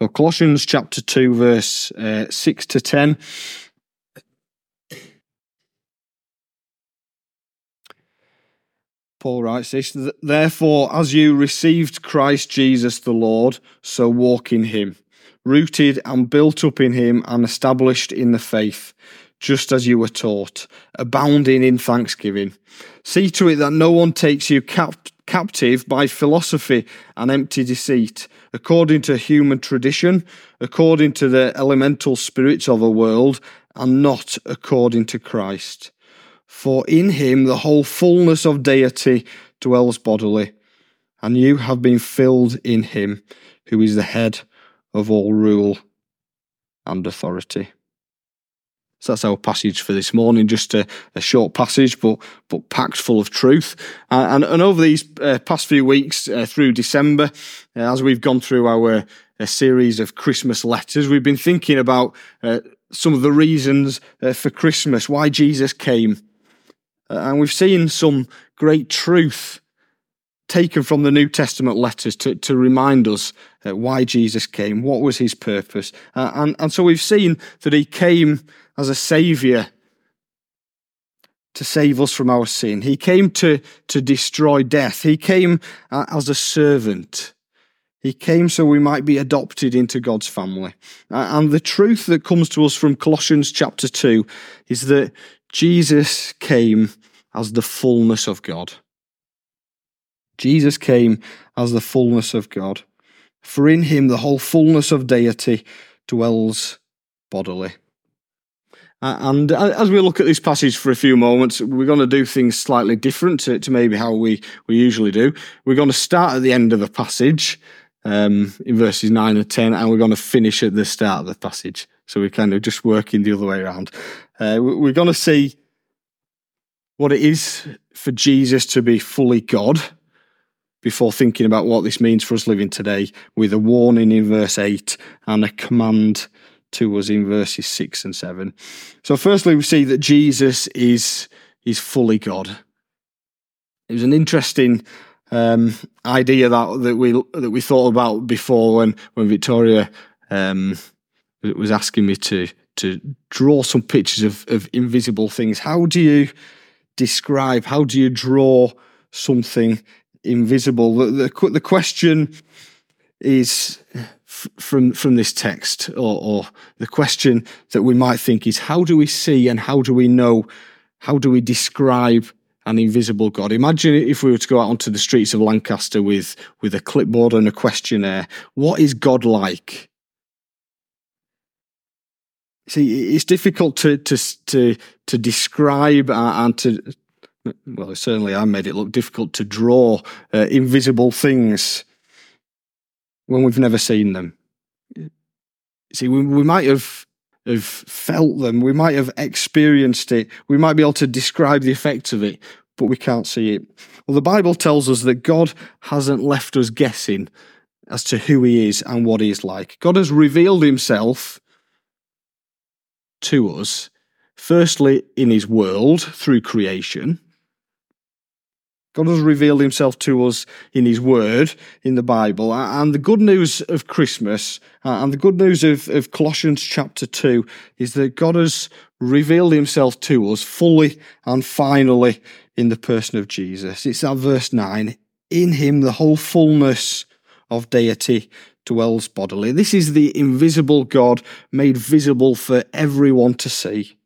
So Colossians chapter 2, verse uh, 6 to 10. Paul writes this Therefore, as you received Christ Jesus the Lord, so walk in him, rooted and built up in him and established in the faith, just as you were taught, abounding in thanksgiving. See to it that no one takes you cap- captive by philosophy and empty deceit, according to human tradition, according to the elemental spirits of the world, and not according to Christ. For in him the whole fullness of deity dwells bodily, and you have been filled in him, who is the head of all rule and authority. So that's our passage for this morning. Just a, a short passage, but but packed full of truth. Uh, and and over these uh, past few weeks uh, through December, uh, as we've gone through our uh, series of Christmas letters, we've been thinking about uh, some of the reasons for Christmas, why Jesus came, uh, and we've seen some great truth taken from the New Testament letters to, to remind us uh, why Jesus came, what was his purpose. Uh, and, and so we've seen that he came as a saviour to save us from our sin. He came to, to destroy death. He came uh, as a servant. He came so we might be adopted into God's family. Uh, and the truth that comes to us from Colossians chapter 2 is that Jesus came as the fullness of God. Jesus came as the fullness of God. For in him the whole fullness of deity dwells bodily. And as we look at this passage for a few moments, we're going to do things slightly different to, to maybe how we, we usually do. We're going to start at the end of the passage um, in verses 9 and 10, and we're going to finish at the start of the passage. So we're kind of just working the other way around. Uh, we're going to see what it is for Jesus to be fully God before thinking about what this means for us living today, with a warning in verse 8 and a command to us in verses 6 and 7. So, firstly, we see that Jesus is, is fully God. It was an interesting um, idea that, that, we, that we thought about before when, when Victoria um, was asking me to, to draw some pictures of, of invisible things. How do you describe? How do you draw something invisible? The, the, the question is from from this text, or, or the question that we might think is, how do we see and how do we know? How do we describe an invisible God. Imagine if we were to go out onto the streets of Lancaster with, with a clipboard and a questionnaire. What is God like? See, it's difficult to to to to describe and to well, certainly I made it look difficult to draw uh, invisible things when we've never seen them. See, we, we might have have felt them, we might have experienced it, we might be able to describe the effects of it, but we can't see it. Well, the Bible tells us that God hasn't left us guessing as to who He is and what He is like. God has revealed Himself to us, firstly in his world through creation. God has revealed himself to us in his word, in the Bible. And the good news of Christmas and the good news of, of Colossians chapter 2 is that God has revealed himself to us fully and finally in the person of Jesus. It's that verse 9 In him the whole fullness of deity dwells bodily. This is the invisible God made visible for everyone to see.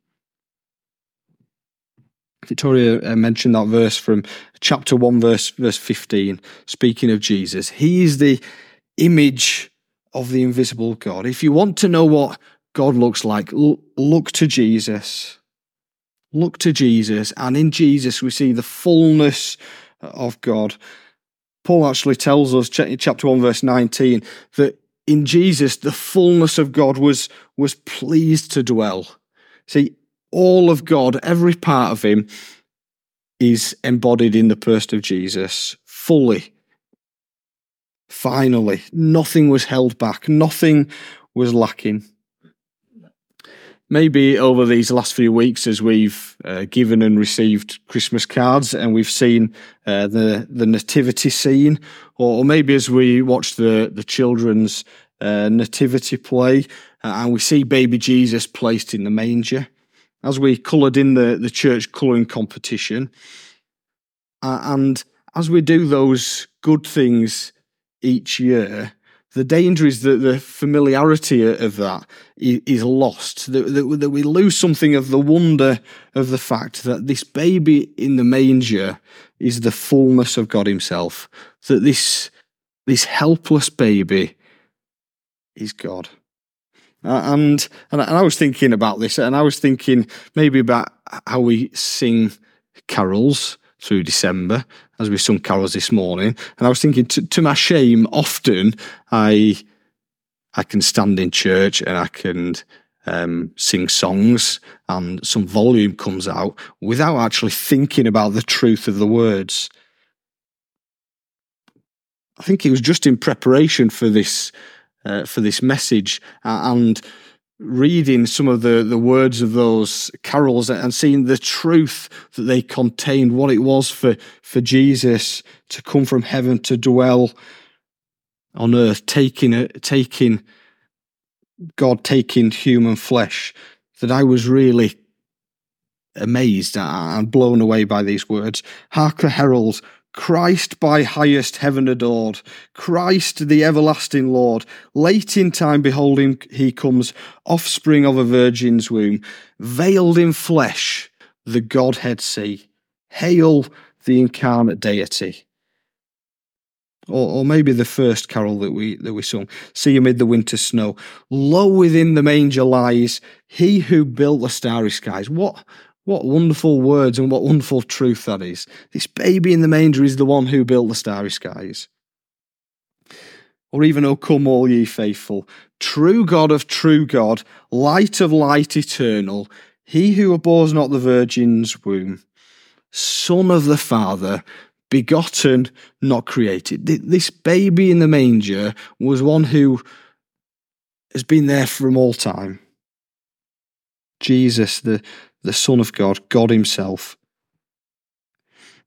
Victoria uh, mentioned that verse from chapter 1, verse, verse 15, speaking of Jesus. He is the image of the invisible God. If you want to know what God looks like, look to Jesus. Look to Jesus, and in Jesus we see the fullness of God. Paul actually tells us, chapter 1, verse 19, that in Jesus the fullness of God was, was pleased to dwell. See, all of God, every part of Him, is embodied in the person of Jesus fully. Finally, nothing was held back, nothing was lacking maybe over these last few weeks as we've uh, given and received Christmas cards and we've seen uh, the the nativity scene, or, or, maybe as we watch the the children's uh, nativity play, uh, and we see baby Jesus placed in the manger. As we coloured in the, the church colouring competition, uh, and as we do those good things each year, the danger is that the familiarity of that is lost, that, we lose something of the wonder of the fact that this baby in the manger is the fullness of God Himself, that this, this helpless baby is God. Uh, and, and I was thinking about this, and I was thinking maybe about how we sing carols through December, as we sung carols this morning. And I was thinking, to, to my shame, often I I can stand in church and I can um, sing songs, and some volume comes out without actually thinking about the truth of the words. I think it was just in preparation for this uh, for this message uh, and reading some of the, the words of those carols and seeing the truth that they contained, what it was for, for Jesus to come from heaven to dwell on earth, taking taking God taking human flesh, that I was really amazed and blown away by these words. Hark the heralds Christ by highest heaven adored, Christ the everlasting Lord, late in time behold him he comes, offspring of a virgin's womb, veiled in flesh, the Godhead see. Hail the incarnate deity. Or, or maybe the first carol that we that we sung, see amid the winter snow. Low within the manger lies he who built the starry skies. What what wonderful words and what wonderful truth that is. This baby in the manger is the one who built the starry skies. Or even, O come, all ye faithful, true God of true God, light of light eternal, he who abhors not the Virgin's womb, Son of the Father, begotten, not created. This baby in the manger was one who has been there from all time. Jesus, the, the Son of God, God Himself.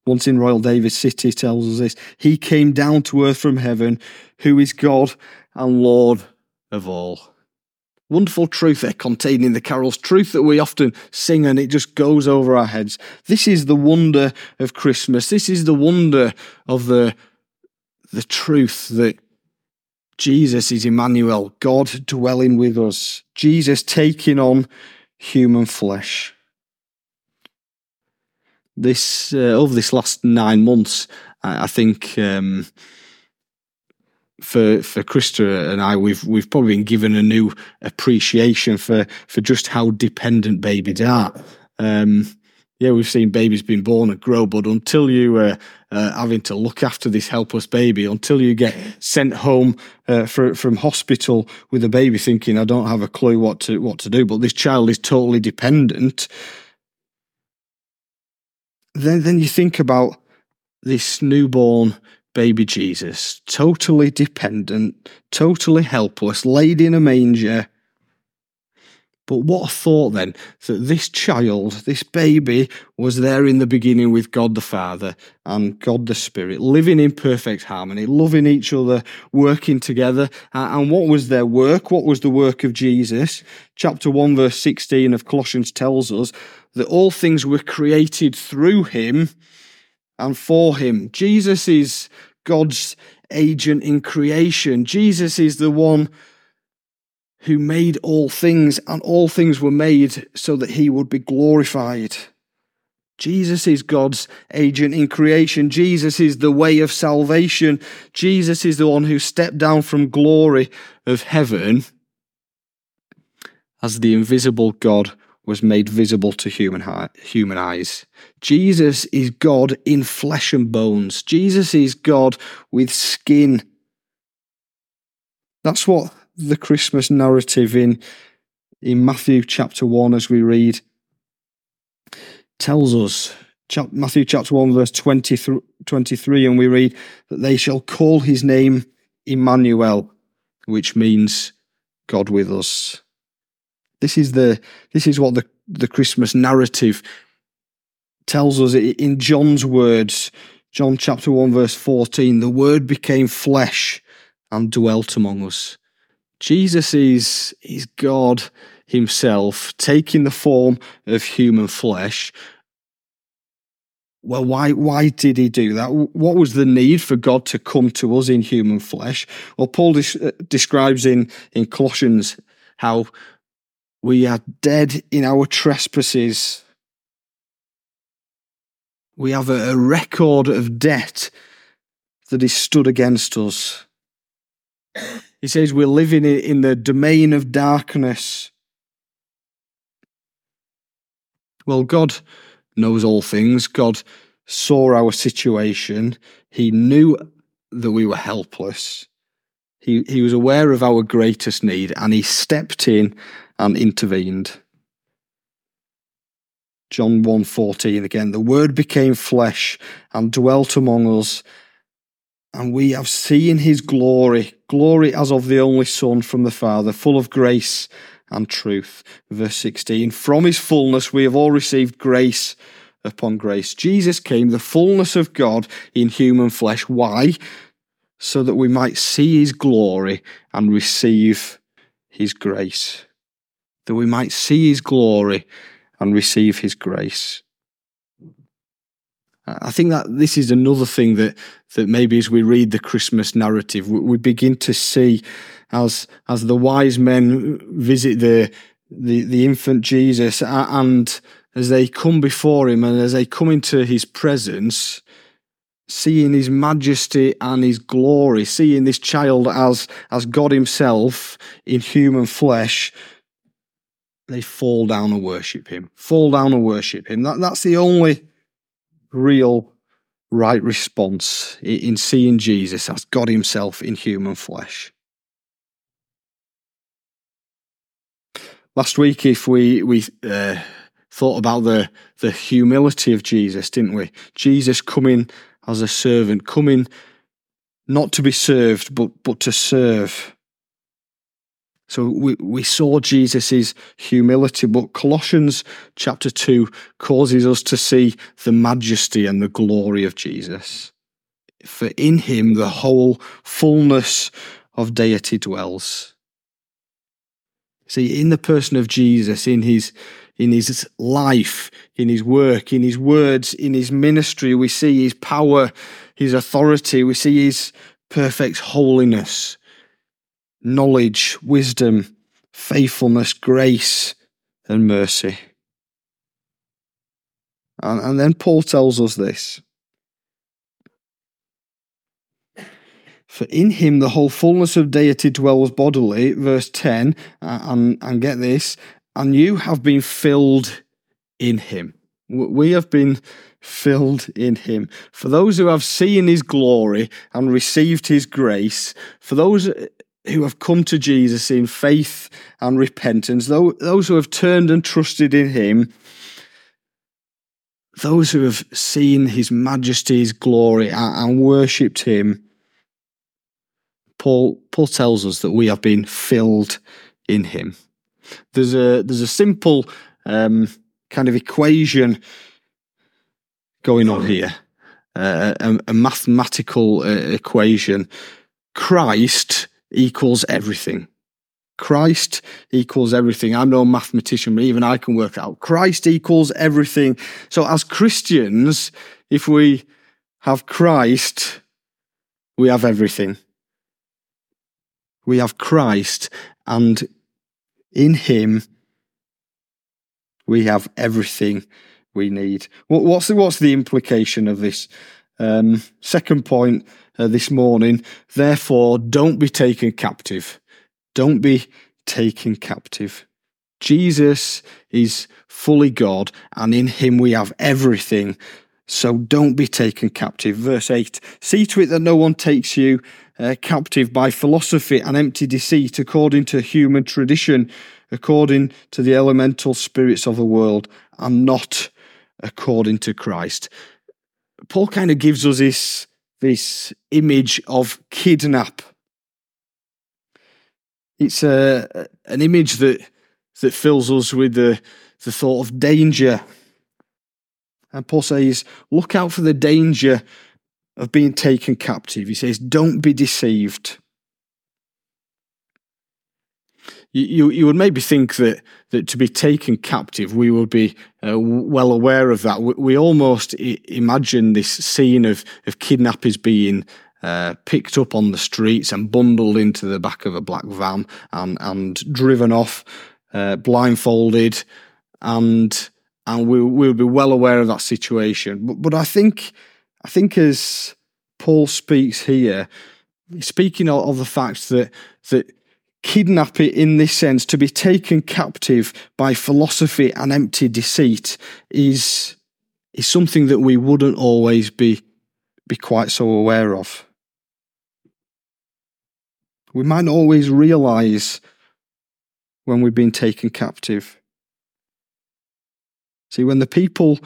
Once in Royal David City tells us this He came down to earth from heaven, who is God and Lord of all. Wonderful truth there contained in the carols, truth that we often sing and it just goes over our heads. This is the wonder of Christmas. This is the wonder of the, the truth that Jesus is Emmanuel, God dwelling with us, Jesus taking on human flesh this uh, over this last nine months, I, I think um, for for Krista and I, we've we've probably been given a new appreciation for for just how dependent babies are. Um, yeah, we've seen babies being born and grow, but until you uh, uh, having to look after this helpless baby, until you get sent home uh, for, from hospital with a baby, thinking I don't have a clue what to what to do, but this child is totally dependent then then you think about this newborn baby Jesus, totally dependent, totally helpless, laid in a manger. But what a thought then that this child, this baby, was there in the beginning with God the Father and God the Spirit, living in perfect harmony, loving each other, working together. And what was their work? What was the work of Jesus? Chapter 1, verse 16 of Colossians tells us that all things were created through him and for him. Jesus is God's agent in creation. Jesus is the one who made all things, and all things were made so that he would be glorified. Jesus is God's agent in creation. Jesus is the way of salvation. Jesus is the one who stepped down from glory of heaven as the invisible God was made visible to human, human eyes. Jesus is God in flesh and bones. Jesus is God with skin. That's what the Christmas narrative in, in Matthew chapter 1, as we read, tells us. Matthew chapter 1, verse 20 23, and we read that they shall call his name Emmanuel, which means God with us. This is the this is what the, the Christmas narrative tells us in John's words, John chapter 1, verse 14, the word became flesh and dwelt among us. Jesus is, is God himself taking the form of human flesh. Well, why, why did he do that? What was the need for God to come to us in human flesh? Well, Paul des- uh, describes in, in Colossians how we are dead in our trespasses. We have a, a record of debt that is stood against us. He says we're living in the domain of darkness. Well, God knows all things. God saw our situation. He knew that we were helpless. He, he was aware of our greatest need and he stepped in and intervened. John 1:14 again the word became flesh and dwelt among us and we have seen his glory glory as of the only son from the father full of grace and truth. Verse 16 from his fullness we have all received grace upon grace. Jesus came the fullness of God in human flesh. Why? So that we might see his glory and receive his grace. That we might see his glory and receive his grace. I think that this is another thing that, that maybe as we read the Christmas narrative, we, begin to see as, as the wise men visit the, the, the infant Jesus and as they come before him and as they come into his presence, seeing his majesty and his glory, seeing this child as, as God himself in human flesh, they fall down and worship him. Fall down and worship him. That, that's the only real right response in seeing Jesus as God himself in human flesh. Last week, if we, we uh, thought about the, the humility of Jesus, didn't we? Jesus coming as a servant, coming not to be served, but, but to serve. So we, we saw Jesus' humility, but Colossians chapter 2 causes us to see the majesty and the glory of Jesus. For in him the whole fullness of deity dwells. See, in the person of Jesus, in his in his life, in his work, in his words, in his ministry, we see his power, his authority, we see his perfect holiness knowledge, wisdom, faithfulness, grace, and mercy. And, and then Paul tells us this. For in him the whole fullness of deity dwells bodily, verse 10, and, and get this, and you have been filled in him. We have been filled in him. For those who have seen his glory and received his grace, for those who have come to Jesus in faith and repentance, those who have turned and trusted in him, those who have seen his majesty's glory and worshipped him, Paul, Paul tells us that we have been filled in him. There's a, there's a simple um, kind of equation going on here, uh, a, a, mathematical uh, equation. Christ equals everything. Christ equals everything. I'm no mathematician, but even I can work out. Christ equals everything. So, as Christians, if we have Christ, we have everything. We have Christ, and in Him, we have everything we need. What's the, what's the implication of this? Um, second point uh, this morning. Therefore, don't be taken captive. Don't be taken captive. Jesus is fully God, and in him we have everything. So don't be taken captive. Verse 8 See to it that no one takes you uh, captive by philosophy and empty deceit, according to human tradition, according to the elemental spirits of the world, and not according to Christ. Paul kind of gives us this this image of kidnap. It's a, an image that, that fills us with the, the thought of danger. And Paul says, look out for the danger of being taken captive. He says, don't be deceived. You, you would maybe think that, that to be taken captive, we would be uh, well aware of that. We, we almost I- imagine this scene of, of kidnappers being uh, picked up on the streets and bundled into the back of a black van and, and driven off, uh, blindfolded, and and we we'll be well aware of that situation. But, but I think I think as Paul speaks here, speaking of, of the fact that that kidnapping in this sense to be taken captive by philosophy and empty deceit is is something that we wouldn't always be be quite so aware of. We might not always realize when we've been taken captive. See, when the people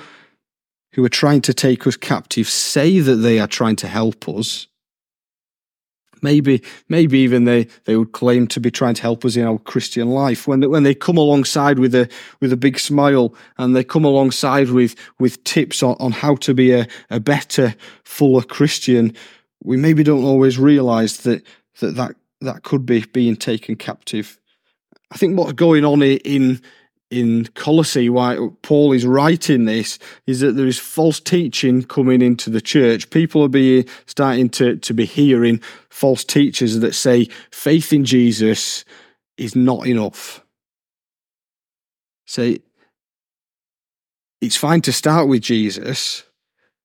who are trying to take us captive say that they are trying to help us, maybe maybe even they, they would claim to be trying to help us in our Christian life. When they, when they come alongside with a with a big smile and they come alongside with with tips on, on how to be a, a better, fuller Christian, we maybe don't always realise that that, that that could be being taken captive. I think what's going on in in Colossae, why Paul is writing this, is that there is false teaching coming into the church. People are being starting to, to be hearing false teachers that say faith in Jesus is not enough. Say it's fine to start with Jesus,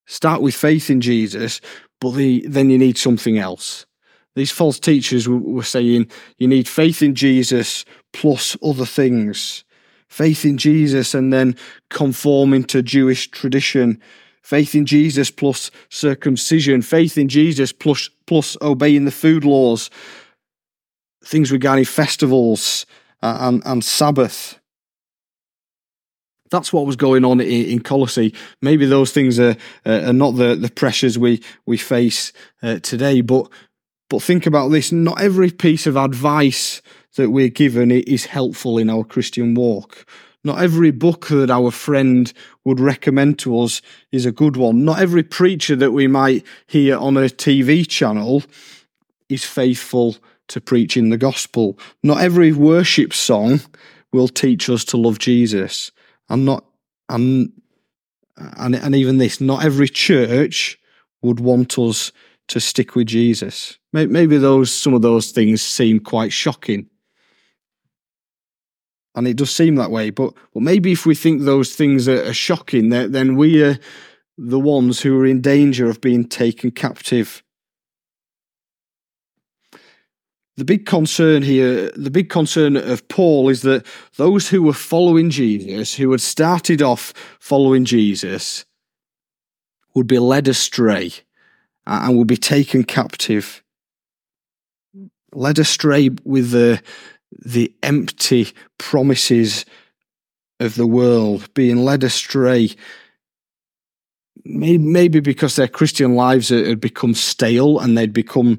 start with faith in Jesus, but the, then you need something else. These false teachers were saying you need faith in Jesus plus other things faith in Jesus and then conforming to Jewish tradition, faith in Jesus plus circumcision, faith in Jesus plus, plus obeying the food laws, things regarding festivals uh, and, and Sabbath. That's what was going on in, in Colossae. Maybe those things are, are not the, the pressures we, we face uh, today, but, but think about this. Not every piece of advice that we're given is helpful in our Christian walk. Not every book that our friend would recommend to us is a good one. Not every preacher that we might hear on a TV channel is faithful to preaching the gospel. Not every worship song will teach us to love Jesus. And not and and, and even this, not every church would want us to stick with Jesus. Maybe those some of those things seem quite shocking and it does seem that way. But but maybe if we think those things are, are shocking, then we are the ones who are in danger of being taken captive. The big concern here, the big concern of Paul is that those who were following Jesus, who had started off following Jesus, would be led astray and would be taken captive. Led astray with the the empty promises of the world, being led astray. Maybe because their Christian lives had become stale and they'd become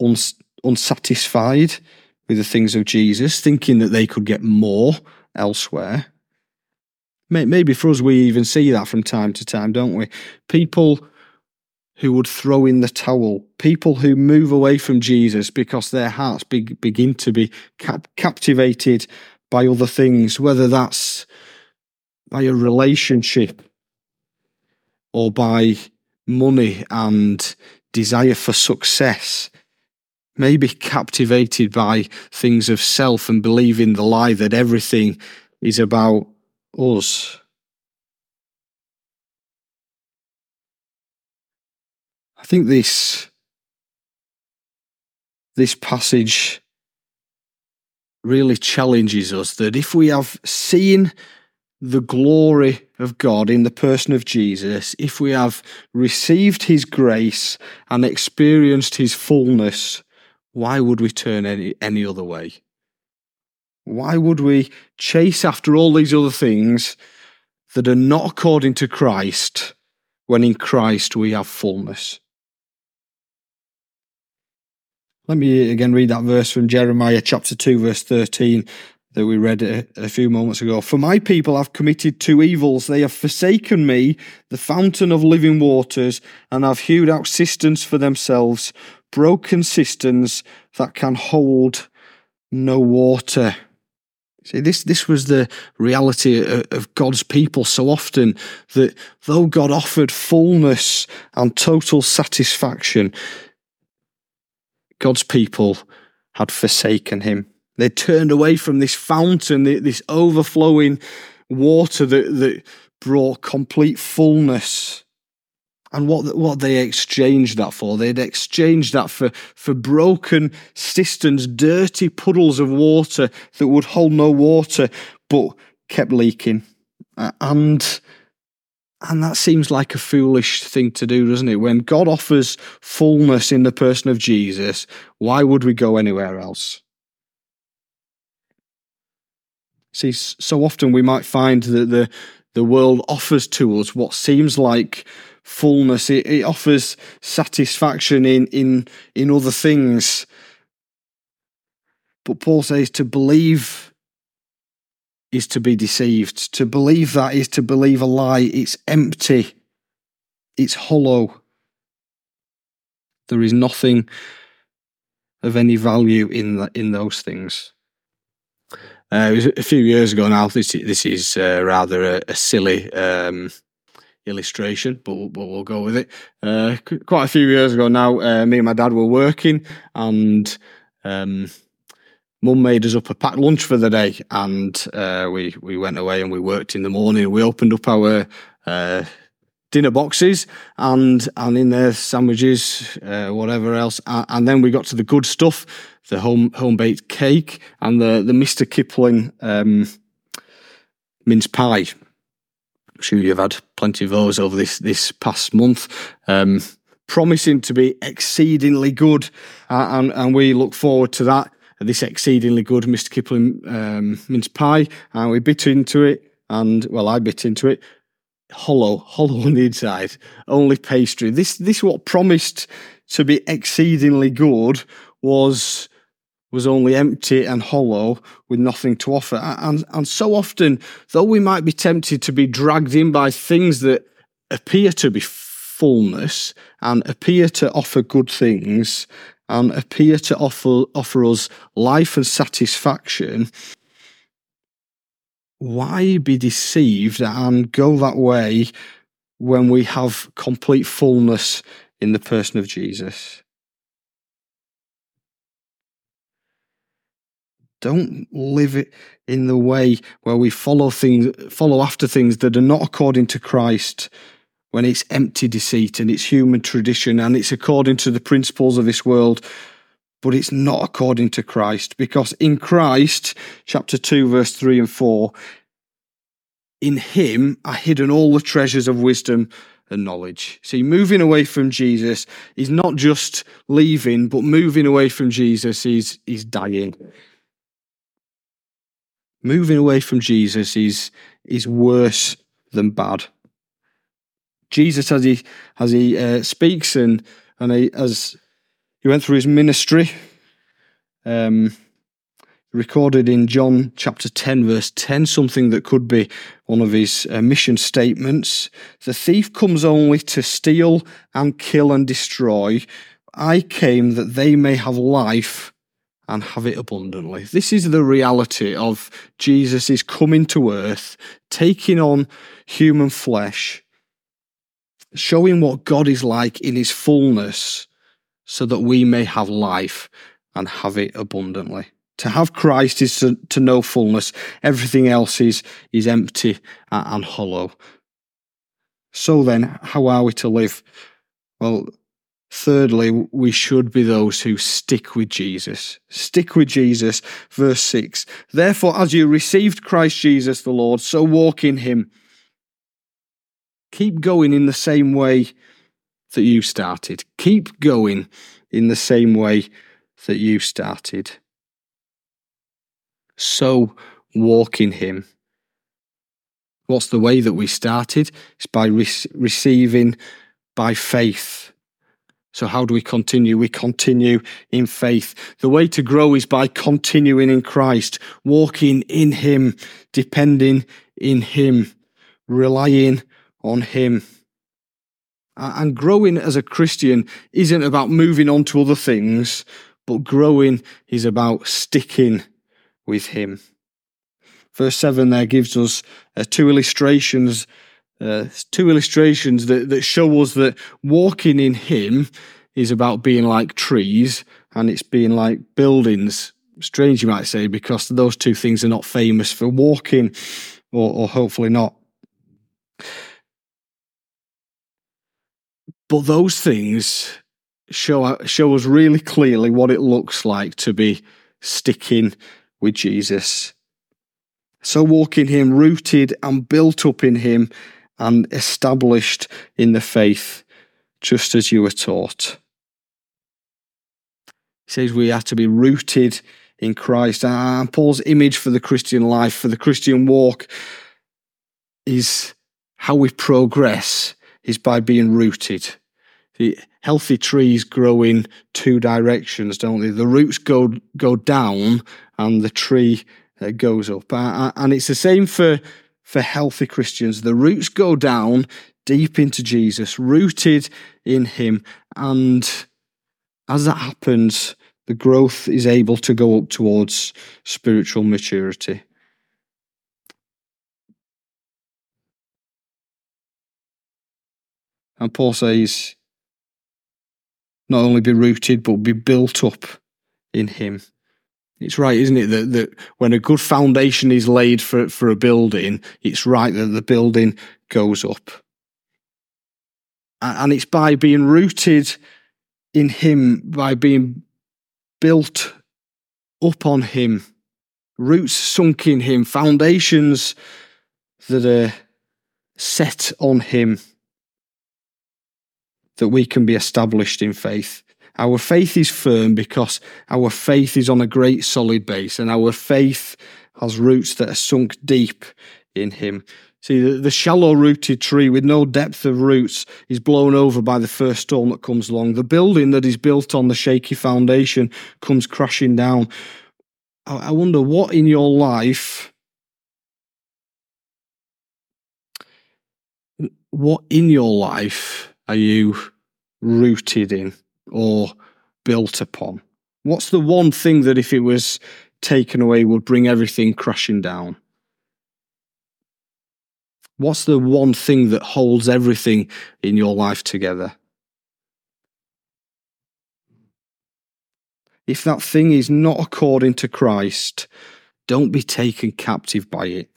uns- unsatisfied with the things of Jesus, thinking that they could get more elsewhere. Maybe for us, we even see that from time to time, don't we? People who would throw in the towel, people who move away from Jesus because their hearts be, begin to be cap- captivated by other things, whether that's by a relationship or by money and desire for success, maybe captivated by things of self and believing the lie that everything is about us. I think this this passage really challenges us that if we have seen the glory of God in the person of Jesus, if we have received his grace and experienced his fullness, why would we turn any, any other way? Why would we chase after all these other things that are not according to Christ when in Christ we have fullness? Let me again read that verse from Jeremiah chapter 2, verse 13 that we read a, a, few moments ago. For my people have committed two evils. They have forsaken me, the fountain of living waters, and have hewed out cisterns for themselves, broken cisterns that can hold no water. See, this, this was the reality of God's people so often that though God offered fullness and total satisfaction, God's people had forsaken him. They turned away from this fountain, this overflowing water that, that brought complete fullness. And what what they exchanged that for? They'd exchanged that for, for broken cisterns, dirty puddles of water that would hold no water, but kept leaking. And and that seems like a foolish thing to do, doesn't it? When God offers fullness in the person of Jesus, why would we go anywhere else? See, so often we might find that the the world offers to us what seems like fullness. It, it offers satisfaction in, in, in other things. But Paul says to believe is to be deceived. To believe that is to believe a lie. It's empty. It's hollow. There is nothing of any value in the, in those things. Uh, it was a few years ago now. This this is uh, rather a, a silly um, illustration, but we'll, but we'll go with it. Uh, quite a few years ago now, uh, me and my dad were working, and um, mum made us up a packed lunch for the day, and uh, we we went away and we worked in the morning. We opened up our uh, dinner boxes and and in there sandwiches, uh, whatever else, and then we got to the good stuff, the home home baked cake and the the Mister Kipling um, mince pie I'm sure you've had plenty of those over this this past month. Um, promising to be exceedingly good, uh, and and we look forward to that. This exceedingly good Mr. Kipling um, mince pie, and we bit into it, and well, I bit into it. Hollow, hollow on the inside, only pastry. This this what promised to be exceedingly good was was only empty and hollow with nothing to offer. And, and so often, though we might be tempted to be dragged in by things that appear to be fullness and appear to offer good things and appear to offer, offer us life and satisfaction, why be deceived and go that way when we have complete fullness in the person of Jesus? Don't live it in the way where we follow things, follow after things that are not according to Christ, when it's empty deceit and it's human tradition and it's according to the principles of this world, but it's not according to Christ. Because in Christ, chapter 2, verse 3 and 4, in him are hidden all the treasures of wisdom and knowledge. See, moving away from Jesus is not just leaving, but moving away from Jesus is, is dying moving away from Jesus is is worse than bad. Jesus, as he as he uh, speaks and and he, as he went through his ministry, um, recorded in John chapter ten, verse ten, something that could be one of his uh, mission statements: "The thief comes only to steal and kill and destroy. I came that they may have life." and have it abundantly. This is the reality of Jesus is coming to earth, taking on human flesh, showing what God is like in his fullness so that we may have life and have it abundantly. To have Christ is to, to know fullness. Everything else is, is empty and hollow. So then, how are we to live? Well, Thirdly, we should be those who stick with Jesus. Stick with Jesus. Verse 6 Therefore, as you received Christ Jesus the Lord, so walk in him. Keep going in the same way that you started. Keep going in the same way that you started. So walk in him. What's the way that we started? It's by re- receiving by faith so, how do we continue? We continue in faith. The way to grow is by continuing in Christ, walking in Him, depending in Him, relying on Him. And growing as a Christian isn't about moving on to other things, but growing is about sticking with Him. verse 7 there gives us uh, two illustrations uh, two illustrations that, that show us that walking in him is about being like trees and it's being like buildings strange you might say because those two things are not famous for walking or, or hopefully not but those things show show us really clearly what it looks like to be sticking with Jesus. So walk in him, rooted and built up in him, and established in the faith, just as you were taught. He says we have to be rooted in Christ. And Paul's image for the Christian life, for the Christian walk, is how we progress is by being rooted. The healthy trees grow in two directions, don't they? The roots go go down, and the tree uh, goes up. And it's the same for for healthy Christians. The roots go down deep into Jesus, rooted in Him, and as that happens, the growth is able to go up towards spiritual maturity. And Paul says, not only be rooted, but be built up in Him. It's right, isn't it, that, that when a good foundation is laid for, for a building, it's right that the building goes up. And it's by being rooted in Him, by being built up on Him, roots sunk in Him, foundations that are set on Him that we can be established in faith. Our faith is firm because our faith is on a great solid base and our faith has roots that are sunk deep in Him. See, the, the shallow rooted tree with no depth of roots is blown over by the first storm that comes along. The building that is built on the shaky foundation comes crashing down. I, I wonder what in your life, what in your life are you rooted in or built upon? What's the one thing that if it was taken away would bring everything crashing down? What's the one thing that holds everything in your life together? If that thing is not according to Christ, don't be taken captive by it.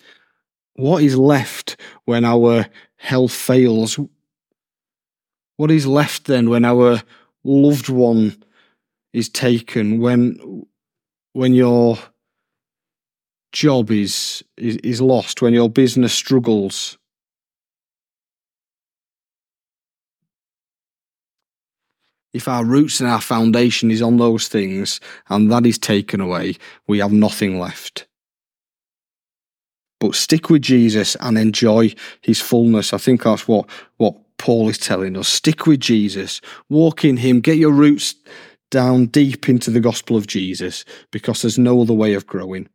What is left when our health fails? What is left then when our loved one is taken, when when your job is, is, is lost, when your business struggles? If our roots and our foundation is on those things and that is taken away, we have nothing left. But stick with Jesus and enjoy his fullness. I think that's what, what Paul is telling us. Stick with Jesus, walk in Him, get your roots down deep into the gospel of Jesus because there's no other way of growing.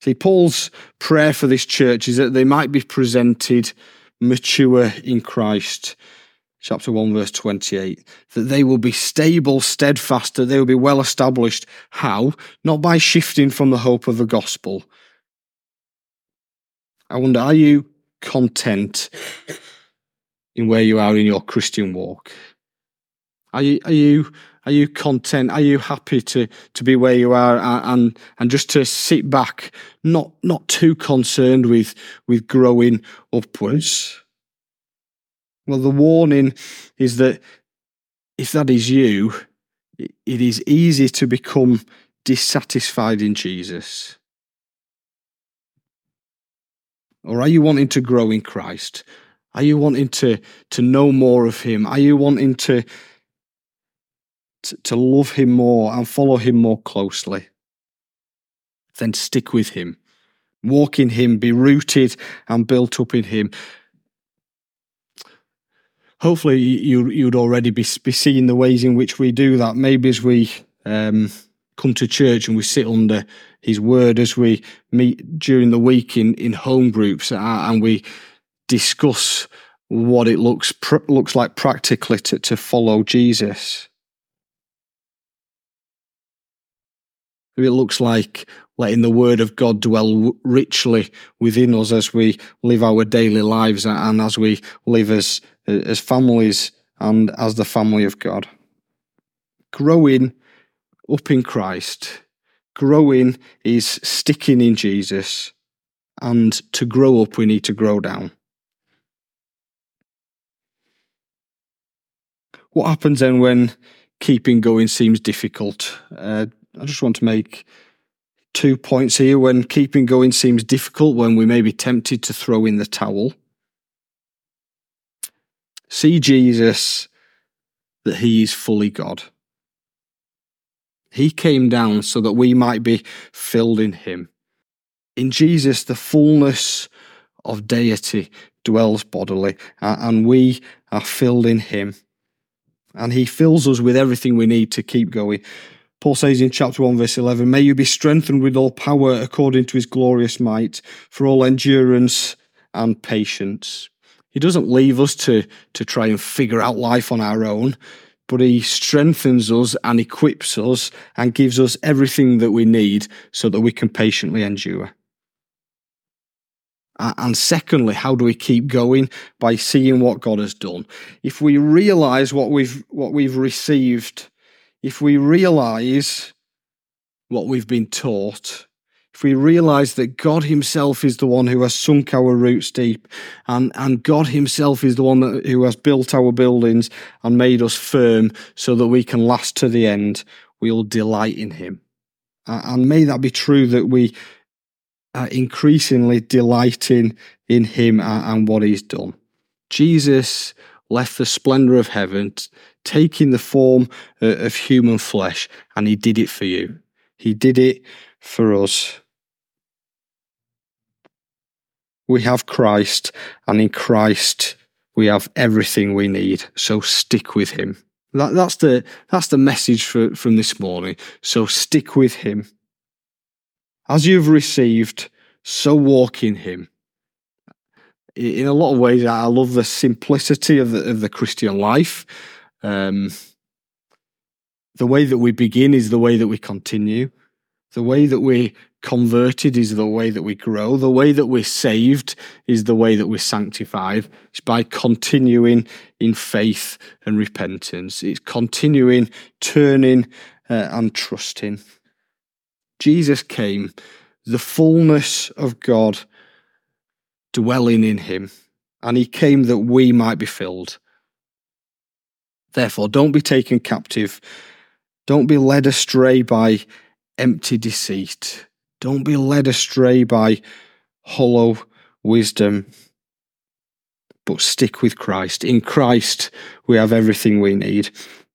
See, Paul's prayer for this church is that they might be presented mature in Christ. Chapter 1, verse 28. That they will be stable, steadfast, that they will be well established. How? Not by shifting from the hope of the gospel. I wonder, are you content in where you are in your Christian walk? Are you are you are you content? Are you happy to to be where you are and and just to sit back, not not too concerned with with growing upwards? Well, the warning is that if that is you, it is easy to become dissatisfied in Jesus. Or are you wanting to grow in Christ? Are you wanting to, to know more of Him? Are you wanting to, to, to love Him more and follow Him more closely? Then stick with Him. Walk in Him, be rooted and built up in Him. Hopefully, you, you'd already be, be seeing the ways in which we do that. Maybe as we um, come to church and we sit under His Word, as we meet during the week in, in home groups, uh, and we discuss what it looks pr- looks like practically to, to follow Jesus. It looks like letting the word of God dwell richly within us as we live our daily lives and as we live as, as families and as the family of God. Growing up in Christ, growing is sticking in Jesus, and to grow up, we need to grow down. What happens then when keeping going seems difficult? Uh, I just want to make two points here. When keeping going seems difficult, when we may be tempted to throw in the towel, see Jesus that he is fully God. He came down so that we might be filled in him. In Jesus, the fullness of deity dwells bodily, and we are filled in him. And he fills us with everything we need to keep going. Paul says in chapter 1, verse 11, May you be strengthened with all power according to his glorious might, for all endurance and patience. He doesn't leave us to, to try and figure out life on our own, but he strengthens us and equips us and gives us everything that we need so that we can patiently endure. And secondly, how do we keep going? By seeing what God has done. If we realize what we've, what we've received, if we realize what we've been taught, if we realize that God Himself is the one who has sunk our roots deep, and, and God Himself is the one that, who has built our buildings and made us firm so that we can last to the end, we'll delight in Him. And may that be true that we increasingly delighting in him and, and what he's done. Jesus left the splendor of heaven, taking the form uh, of human flesh, and he did it for you. He did it for us. We have Christ, and in Christ we have everything we need. So stick with him. That, that's the that's the message for, from this morning. So stick with him. As you've received, so walk in Him. In a lot of ways, I love the simplicity of the, of the Christian life. Um, the way that we begin is the way that we continue. The way that we're converted is the way that we grow. The way that we're saved is the way that we're sanctified. It's by continuing in faith and repentance. It's continuing, turning, uh, and trusting. Jesus came, the fullness of God dwelling in him, and he came that we might be filled. Therefore, don't be taken captive. Don't be led astray by empty deceit. Don't be led astray by hollow wisdom. But stick with Christ. In Christ, we have everything we need.